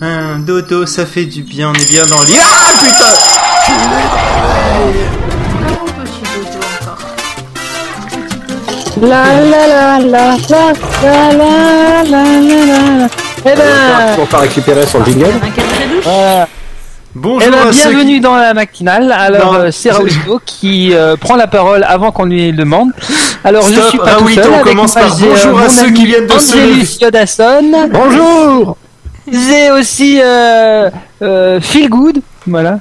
Un dodo, ça fait du bien, on est bien dans le lit. Ah putain Non, petit dodo encore. La la la la la la la la la la. Eh ben, Pour pas récupérer son jingle. Voilà. Bonjour Eh ben, bienvenue qui- dans la matinale. Alors, euh, c'est Raoulito qui euh, prend la parole avant qu'on lui demande. Alors, je Stop, suis pas Raoulito, tout seul. on avec commence par j'ai, euh, bonjour à ceux qui viennent de se lever. Bonjour J'ai aussi euh, euh, Feel Good. Voilà.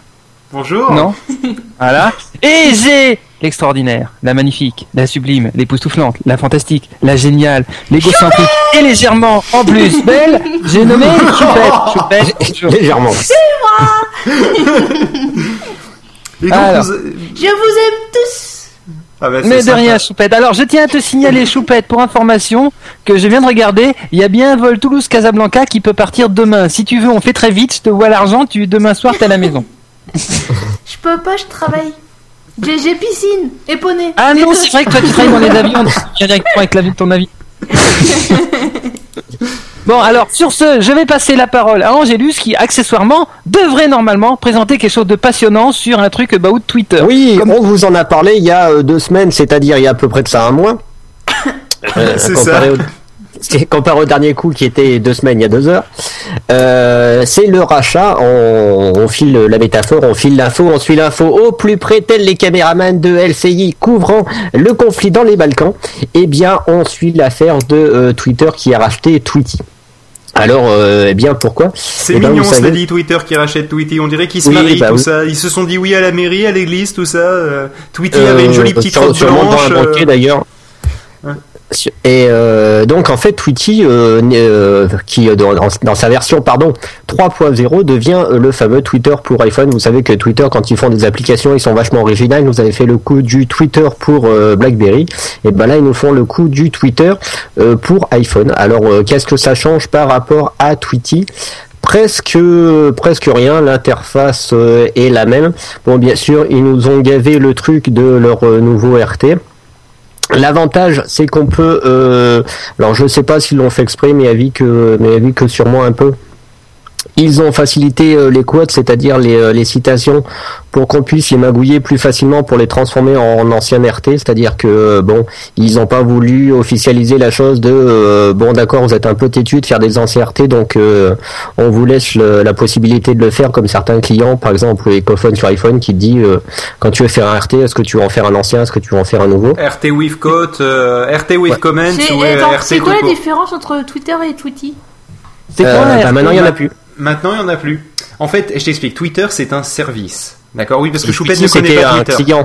Bonjour. Non. voilà. Et j'ai l'extraordinaire, la magnifique, la sublime, l'époustouflante, la fantastique, la géniale, l'égocentrique et légèrement en plus belle. J'ai nommé Choupette. Choupette. Légèrement. Et donc, Alors. vous- Je vous aime tous Ah bah, c'est Mais de sympa. rien, Choupette. Alors, je tiens à te signaler, Choupette, pour information, que je viens de regarder, il y a bien un vol Toulouse-Casablanca qui peut partir demain. Si tu veux, on fait très vite, je te vois l'argent, tu demain soir, t'es à la maison. Je peux pas, je travaille. J'ai piscine et poney. Ah non, c'est vrai que toi tu travailles dans les avions, directement avec l'avion de ton avis. Bon, alors sur ce, je vais passer la parole à Angélus qui, accessoirement, devrait normalement présenter quelque chose de passionnant sur un truc about Twitter. Oui, Comme- on vous en a parlé il y a euh, deux semaines, c'est-à-dire il y a à peu près de ça un mois. Euh, C'est comparé ça. Au... c'est comparé au dernier coup qui était deux semaines il y a deux heures. Euh, c'est le rachat, on, on file la métaphore, on file l'info, on suit l'info au plus près, tels les caméramans de LCI couvrant le conflit dans les Balkans. Eh bien, on suit l'affaire de euh, Twitter qui a racheté Tweety. Alors, euh, eh bien, pourquoi C'est Eh ben, mignon, savez- dit Twitter qui rachète Tweety. On dirait qu'ils se Oui, marient, bah tout oui. ça. Ils se sont dit oui à la mairie, à l'église, tout ça. euh, Tweety Euh, avait une jolie petite robe sûrement blanche. dans un banquier euh, d'ailleurs. Et euh, donc en fait Tweety, euh, euh, qui euh, dans, dans- sa version pardon 3.0 devient le fameux Twitter pour iPhone. Vous savez que Twitter quand ils font des applications ils sont vachement originales. Ils nous avaient fait le coup du Twitter pour BlackBerry et ben là ils nous font le coup du Twitter pour iPhone. Alors qu'est-ce que ça change par rapport à Tweety? Presque, presque rien. L'interface est la même. Bon, bien sûr, ils nous ont gavé le truc de leur nouveau RT. L'avantage, c'est qu'on peut, euh, alors je sais pas s'ils l'ont fait exprès, mais avis que, mais avis que sûrement un peu. Ils ont facilité euh, les quotes, c'est-à-dire les, euh, les citations, pour qu'on puisse les magouiller plus facilement pour les transformer en ancien RT. C'est-à-dire que euh, bon, ils n'ont pas voulu officialiser la chose de euh, bon d'accord, vous êtes un peu têtu de faire des anciens RT, donc euh, on vous laisse le- la possibilité de le faire comme certains clients, par exemple Ecophone sur iPhone, qui dit euh, quand tu veux faire un RT, est-ce que tu veux en faire un ancien, est-ce que tu veux en faire un nouveau? RT with quote, euh, RT with Ouais. comment C'est ou attends, RT c'est quoi la différence entre Twitter et Tweety? C'est quoi Euh, bah? Maintenant, il y en a plus. Maintenant, il y en a plus. En fait, je t'explique. Twitter, c'est un service. D'accord? Oui, parce que Et Choupette ne connaît pas un Twitter.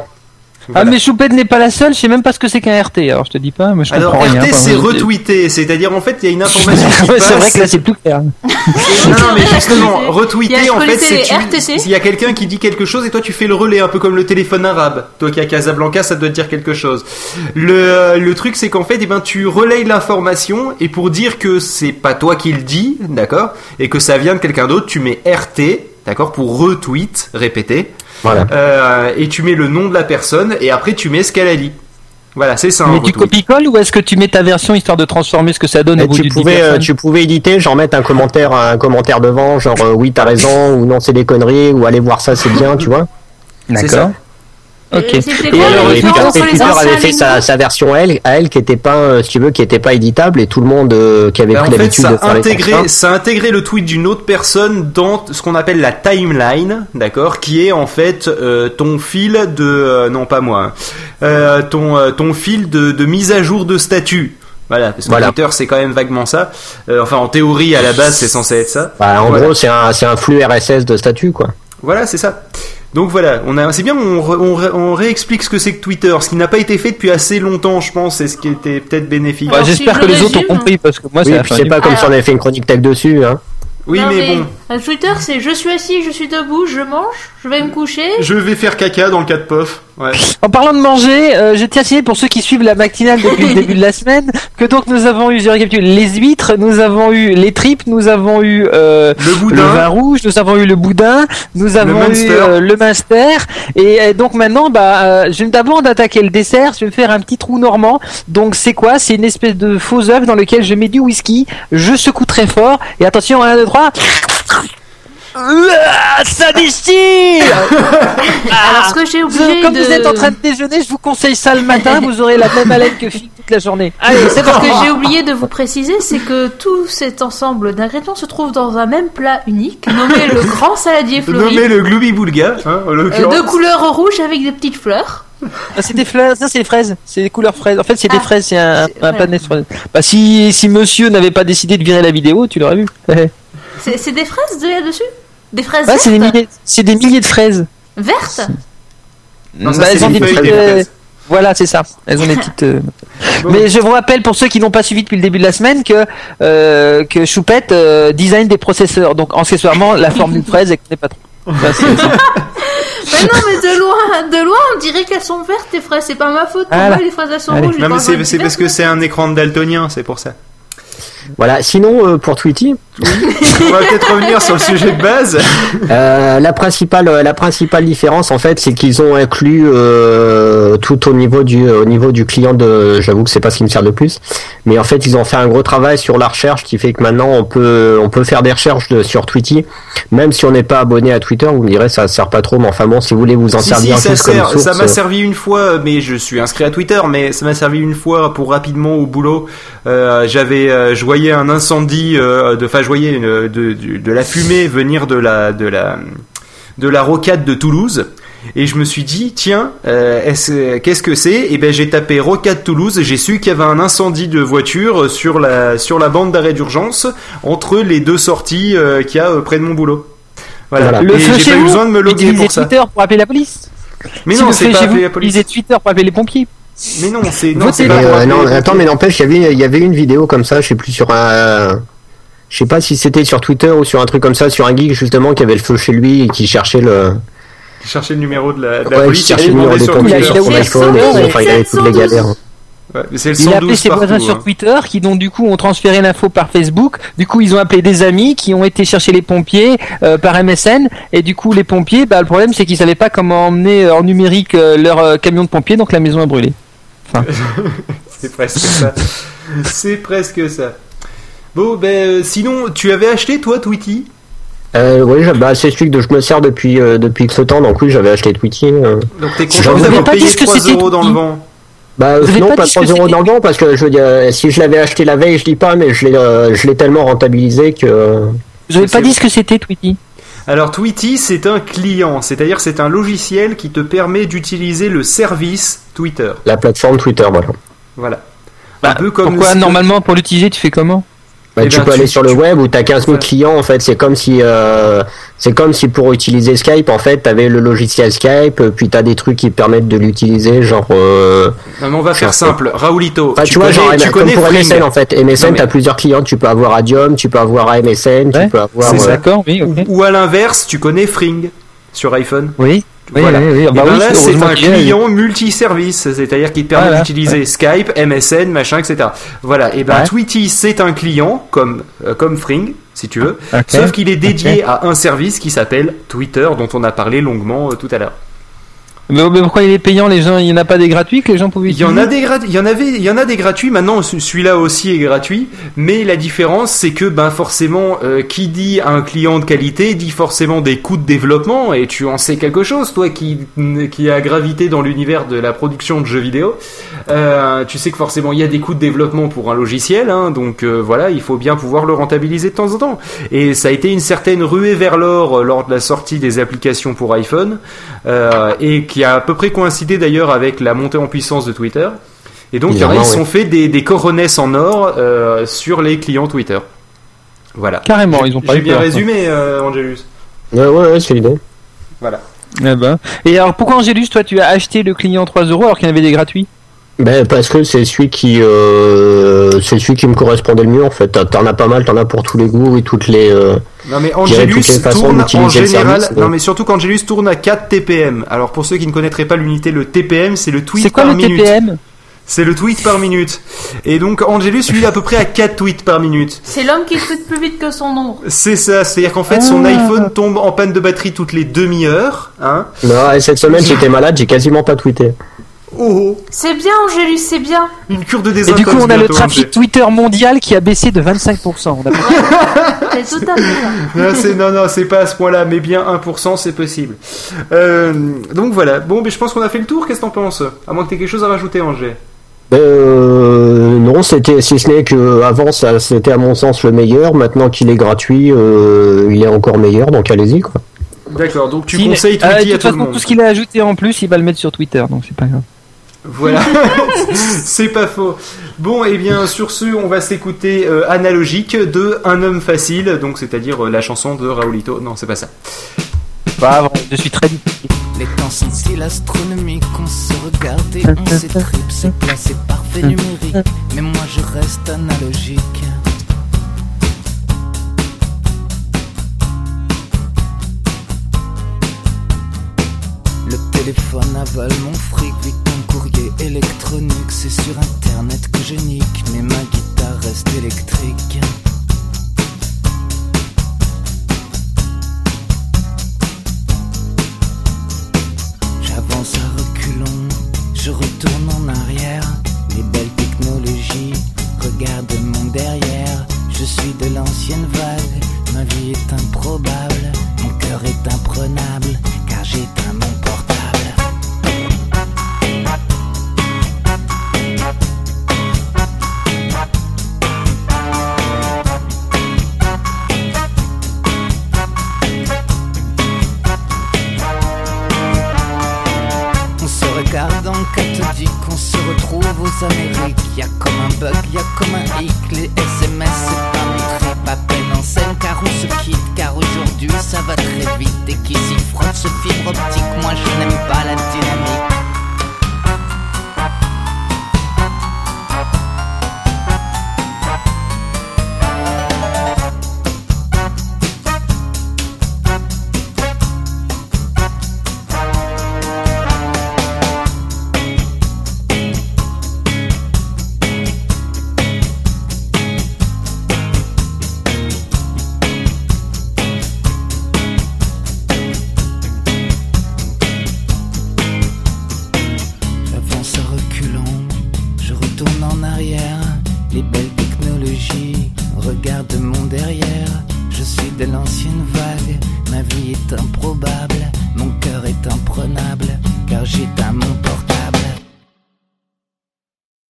Ah mais Choupette n'est pas la seule, je sais même pas ce que c'est qu'un RT, alors je te dis pas, mais je Alors, comprends rien. RT, c'est retweeter. C'est-à-dire, en fait, il y a une information qui Ouais, passe. c'est vrai que là c'est plus clair. Non, non, mais justement, retweeter, en fait, c'est tu- s'il y a quelqu'un qui dit quelque chose et toi tu fais le relais, un peu comme le téléphone arabe. Toi qui es à Casablanca, ça doit te dire quelque chose. Le, euh, le truc, c'est qu'en fait, eh ben, tu relayes l'information et pour dire que c'est pas toi qui le dis, d'accord, et que ça vient de quelqu'un d'autre, tu mets RT, d'accord, pour retweet, répéter, Voilà. euh, et tu mets le nom de la personne et après tu mets ce qu'elle a dit. Voilà, c'est ça. Mais tu retweet. copies-colles ou est-ce que tu mets ta version histoire de transformer ce que ça donne au bout tu du 10 pouvais, euh, tu pouvais éditer, genre mettre un commentaire, un commentaire devant, genre euh, oui t'as raison ou non c'est des conneries ou allez voir ça c'est bien, tu vois. C'est D'accord. Ok. Et alors, Twitter, les avait fait les sa, version à elle, à elle qui était pas, euh, si tu veux, qui était pas éditable et tout le monde euh, qui avait Ben, pris l'habitude de faire les intégré, contraintes. ça a intégré le tweet d'une autre personne dans ce qu'on appelle la timeline, d'accord, qui est en fait euh, ton fil de, euh, non pas moi, hein, euh, ton euh, ton fil de, de mise à jour de statut. Voilà, parce que Voilà. Twitter c'est quand même vaguement ça. Euh, enfin, en théorie, à la base, c'est censé être ça. Bah, en Voilà. gros c'est un, c'est un flux RSS de statut quoi. Voilà, c'est ça. Donc voilà, on a, c'est bien, on, re- on, ré- on réexplique ce que c'est que Twitter, ce qui n'a pas été fait depuis assez longtemps, je pense, et ce qui était peut-être bénéfique. Bah, J'espère si que les autres ont compris parce que moi Oui, c'est pas comme si on avait fait une chronique tech dessus, hein. oui, Non, mais, bon, Twitter, c'est je suis assis, je suis debout, je mange, je vais me coucher. je vais faire caca dans le cas de POF. Ouais. En parlant de manger, euh, je tiens à signaler pour ceux qui suivent la matinale depuis le début de la semaine que donc nous avons eu, je récapitule, les huîtres, nous avons eu les tripes, nous avons eu euh, Le le boudin. vin rouge, nous avons eu le boudin, nous avons eu euh, le Munster, et euh, donc maintenant, bah, euh, je vais d'abord attaquer le dessert. Je vais me faire un petit trou normand. Donc c'est quoi? C'est une espèce de faux œuf dans lequel je mets du whisky. Je secoue très fort et attention, 1, 2, 3 Ouah, ça déchire Alors, ce que j'ai oublié Comme de... vous êtes en train de déjeuner, je vous conseille ça le matin, vous aurez la même haleine que Phil toute la journée. Allez, c'est Ce que j'ai oublié de vous préciser, c'est que tout cet ensemble d'ingrédients se trouve dans un même plat unique, nommé le grand saladier fleuri, Nommé le Glooby Boulga, hein, euh, de couleur rouge avec des petites fleurs. Ah, c'est des fleurs, ça c'est des fraises, c'est des couleurs fraises. En fait, c'est des Ah, fraises, c'est un, un voilà. de fraises. Bah, si, si monsieur n'avait pas décidé de virer la vidéo, tu l'aurais vu. c'est des fraises de là-dessus Des fraises c'est des vertes milliers, c'est des milliers de fraises. Vertes Non, ça, Bah, c'est elles ont des petites, euh. Voilà, c'est ça. Elles ont des petites. euh, Bon. Mais je vous rappelle pour ceux qui n'ont pas suivi depuis le début de la semaine que euh, que Choupette euh, design des processeurs. Donc accessoirement la forme d'une fraise, elle connaît pas trop. C'est- Mais non, mais de loin, de loin, on dirait qu'elles sont vertes, les fraises. C'est pas ma faute. Pour Voilà. moi, les fraises, elles sont Allez. rouges. Non, mais c'est parce que c'est un écran de daltonien, c'est pour ça. Voilà. Sinon, euh, pour Tweety, On va peut-être revenir sur le sujet de base. Euh, la principale, euh, la principale différence en fait, c'est qu'ils ont inclus euh, tout au niveau du, au niveau du client de. J'avoue que c'est pas ce qui me sert le plus, mais en fait ils ont fait un gros travail sur la recherche qui fait que maintenant on peut, on peut faire des recherches de- sur Tweety, même si on n'est pas abonné à Twitter. Vous me direz ça sert pas trop, mais enfin bon, si vous voulez vous en Si, servir si, ça, juste comme sert, source, ça m'a euh, servi une fois, mais je suis inscrit à Twitter, mais ça m'a servi une fois pour rapidement au boulot. Euh, J'avais, euh, je voyais un incendie, euh, de, enfin, je voyais une, de, de, de la fumée venir de la, de la, de la rocade de Toulouse. Et je me suis dit, tiens, euh, est-ce- qu'est-ce que c'est? Et ben j'ai tapé rocade Toulouse. et J'ai su qu'il y avait un incendie de voiture sur la sur la bande d'arrêt d'urgence entre les deux sorties euh, qu'il y a euh, près de mon boulot. Voilà. Voilà. Le Et feu j'ai pas eu besoin de me loguer pour ça. Twitter pour appeler la police. Mais Si non, c'est pas appeler vous, la police. Twitter pour appeler les pompiers. Mais non, c'est non, c'est euh, non, attends, mais n'empêche, il y avait, il y avait une vidéo comme ça, je sais plus sur un, je sais pas si c'était sur Twitter ou sur un truc comme ça, sur un geek justement qui avait le feu chez lui et qui cherchait le, chercher le numéro de la, de la ouais, qui police. cherchait le numéro des sur pompiers sur son iPhone, et enfin, il avait toutes les 712. galères. Ouais, mais c'est le Il a 112 appelé ses partout, voisins sur hein. Twitter qui donc du coup ont transféré l'info par Facebook. Du coup ils ont appelé des amis qui ont été chercher les pompiers euh, par MSN et du coup les pompiers, bah, le problème c'est qu'ils savaient pas comment emmener euh, en numérique euh, leur euh, camion de pompiers donc la maison a brûlé. C'est presque ça. c'est presque ça. Bon, ben euh, sinon, tu avais acheté toi Tweety? Euh, oui, je- bah, c'est celui que je me sers depuis, euh, depuis X temps, donc oui, j'avais acheté Tweety. euh. Donc t'es Vous content avez d'avoir pas dit payé ce que 3 c'était euros dans le vent Bah, Vous non, pas pas dit ce 3 que euros dans le vent, parce que je veux dire, euh, si je l'avais acheté la veille, je dis pas, mais je l'ai, euh, je l'ai tellement rentabilisé que. Vous avez pas dit ce que c'était Tweety? Alors Tweety, c'est un client, c'est-à-dire c'est un logiciel qui te permet d'utiliser le service Twitter. La plateforme Twitter, voilà. Voilà. Bah, un peu comme Pourquoi normalement pour l'utiliser tu fais comment? Bah, Eh tu ben, peux tu- aller sur le tu- web où tu as 15 000 Ouais. clients en fait c'est comme si euh, c'est comme si pour utiliser Skype en fait tu avais le logiciel Skype euh, puis tu as des trucs qui permettent de l'utiliser genre euh, Non, mais on va faire simple. Raoulito, enfin, tu, tu, vois connais, genre tu comme connais pour Fring. MSN en fait MSN mais- tu as plusieurs clients tu peux avoir Adium tu peux avoir MSN Ouais, tu peux avoir c'est euh, ça. D'accord, oui. Ou à l'inverse, tu connais Fring sur iPhone. Oui. Oui, Voilà. oui, oui. Et Bah ben oui, là, c'est un client multiservice, c'est-à-dire qui te permet Voilà. d'utiliser Skype, MSN, machin, etc. Voilà. Et ben Ouais. Tweety, c'est un client comme euh, comme Fring, si tu veux, sauf qu'il est dédié à un service qui s'appelle Twitter, dont on a parlé longuement euh, tout à l'heure. Mais, mais pourquoi il est payant les gens? Il n'y en a pas des gratuits que les gens pouvaient Il y en a des il y en avait, il y en a des gratuits. Maintenant, ce- celui-là aussi est gratuit. Mais la différence, c'est que, ben, forcément, euh, qui dit un client de qualité dit forcément des coûts de développement. Et tu en sais quelque chose, toi, qui qui a gravité dans l'univers de la production de jeux vidéo. Euh, tu sais que forcément, il y a des coûts de développement pour un logiciel. Hein, donc euh, voilà, il faut bien pouvoir le rentabiliser de temps en temps. Et ça a été une certaine ruée vers l'or lors de la sortie des applications pour iPhone, et qui a à peu près coïncidé d'ailleurs avec la montée en puissance de Twitter. Et donc, ils se sont fait des, des coronesses en or euh, sur les clients Twitter. Voilà. Carrément, ils ont pas J'ai eu bien peur, résumé, euh, Angelus. ouais ouais, ouais c'est l'idée Voilà. Ah bah. Et alors pourquoi Angélus, toi tu as acheté le client 3 euros alors qu'il y en avait des gratuits? Ben, parce que c'est celui qui euh, c'est celui qui me correspondait le mieux en fait T'en- as pas mal t'en as pour tous les goûts et toutes les euh, Non mais Angelus tourne en général. service, non mais surtout qu'Angelus tourne à 4 TPM. Alors pour ceux qui ne connaîtraient pas l'unité, le TPM c'est le tweet C'est quoi par le minute. TPM C'est le tweet par minute. Et donc Angelus lui est à peu près à 4 tweets par minute. C'est l'homme qui tweet plus vite que son ombre. C'est ça, c'est-à-dire qu'en fait son Ah. iPhone tombe en panne de batterie toutes les demi-heures. Hein non, et cette semaine j'étais malade j'ai quasiment pas tweeté Oh, oh, C'est bien, Angélus, c'est bien. une cure de Et du coup, on a le trafic Angé. Twitter mondial qui a baissé de 25%. On a pas- C'est tout à fait là. Non, non, c'est pas à ce point-là, mais bien 1%, c'est possible. Euh, donc voilà. Bon, mais je pense qu'on a fait le tour. Qu'est-ce que t'en penses? À moins que t'aies quelque chose à rajouter, Angers. Euh, non, c'était si ce n'est que avant ça c'était à mon sens le meilleur. Maintenant qu'il est gratuit, euh, il est encore meilleur. Donc allez-y quoi. D'accord. Donc tu Si, conseilles euh, à le monde. tout ce qu'il a ajouté en plus, il va le mettre sur Twitter, donc c'est pas grave. Voilà, c'est pas faux. Bon, et bien sur ce, on va s'écouter euh, analogique de Un homme facile, donc c'est-à-dire euh, la chanson de Raoulito. Non, c'est pas ça. Pas avant, je suis très. Les temps sont-ils astronomiques On se regarde et on s'étripe C'est placé parfait numérique Mais moi je reste analogique téléphone avale mon fric Vite un courrier électronique. C'est sur internet que je nique Mais ma guitare reste électrique